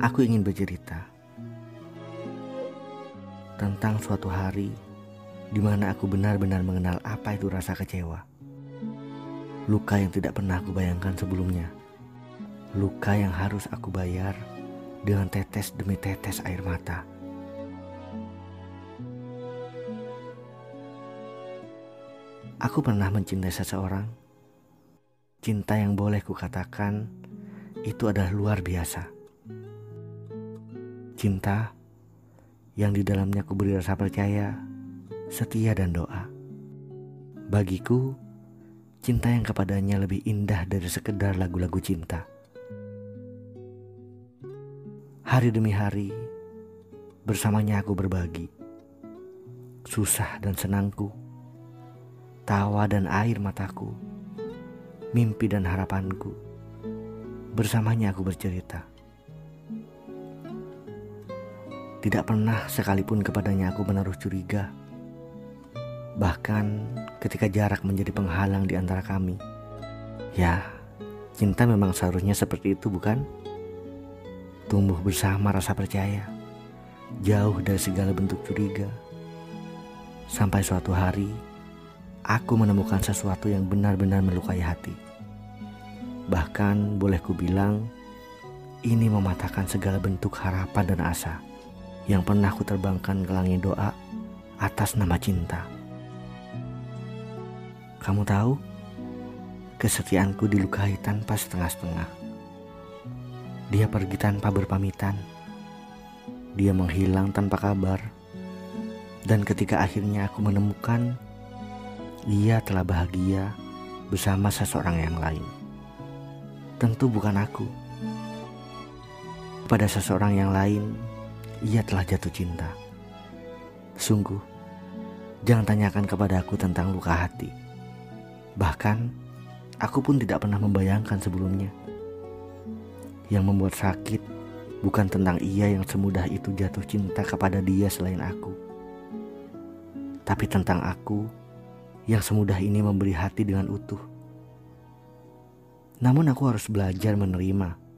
Aku ingin bercerita tentang suatu hari di mana aku benar-benar mengenal apa itu rasa kecewa. Luka yang tidak pernah aku bayangkan sebelumnya. Luka yang harus aku bayar dengan tetes demi tetes air mata. Aku pernah mencintai seseorang. Cinta yang boleh kukatakan itu adalah luar biasa. Cinta yang di dalamnya ku beri rasa percaya, setia dan doa. Bagiku, cinta yang kepadanya lebih indah dari sekedar lagu-lagu cinta. Hari demi hari, bersamanya aku berbagi. Susah dan senangku tawa dan air mataku, mimpi dan harapanku. Bersamanya aku bercerita. Tidak pernah sekalipun kepadanya aku menaruh curiga. Bahkan ketika jarak menjadi penghalang di antara kami. Ya, cinta memang seharusnya seperti itu bukan? Tumbuh bersama rasa percaya. Jauh dari segala bentuk curiga. Sampai suatu hari aku menemukan sesuatu yang benar-benar melukai hati. Bahkan boleh ku bilang, ini mematahkan segala bentuk harapan dan asa yang pernah ku terbangkan ke langit doa atas nama cinta. Kamu tahu, kesetiaanku dilukai tanpa setengah-setengah. Dia pergi tanpa berpamitan. Dia menghilang tanpa kabar. Dan ketika akhirnya aku menemukan ia telah bahagia bersama seseorang yang lain. Tentu bukan aku. Pada seseorang yang lain, ia telah jatuh cinta. Sungguh, jangan tanyakan kepada aku tentang luka hati. Bahkan, aku pun tidak pernah membayangkan sebelumnya. Yang membuat sakit bukan tentang ia yang semudah itu jatuh cinta kepada dia selain aku. Tapi tentang aku yang semudah ini memberi hati dengan utuh. Namun aku harus belajar menerima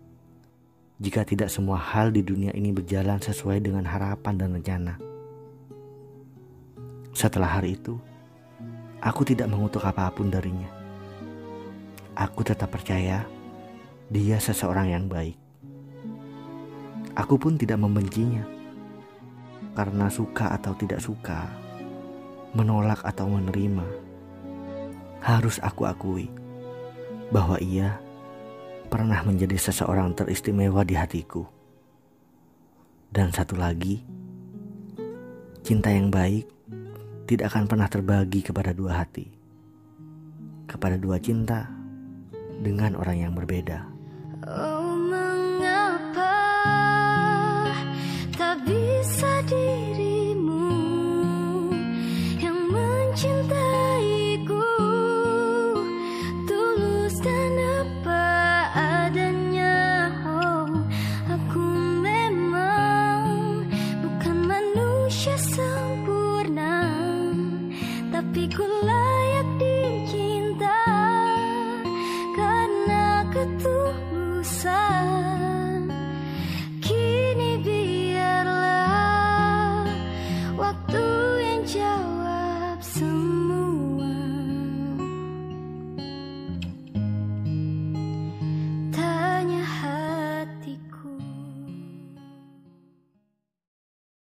jika tidak semua hal di dunia ini berjalan sesuai dengan harapan dan rencana. Setelah hari itu, aku tidak mengutuk apa pun darinya. Aku tetap percaya dia seseorang yang baik. Aku pun tidak membencinya karena suka atau tidak suka menolak atau menerima, harus aku akui bahwa ia pernah menjadi seseorang teristimewa di hatiku. Dan satu lagi, cinta yang baik tidak akan pernah terbagi kepada dua hati, kepada dua cinta dengan orang yang berbeda.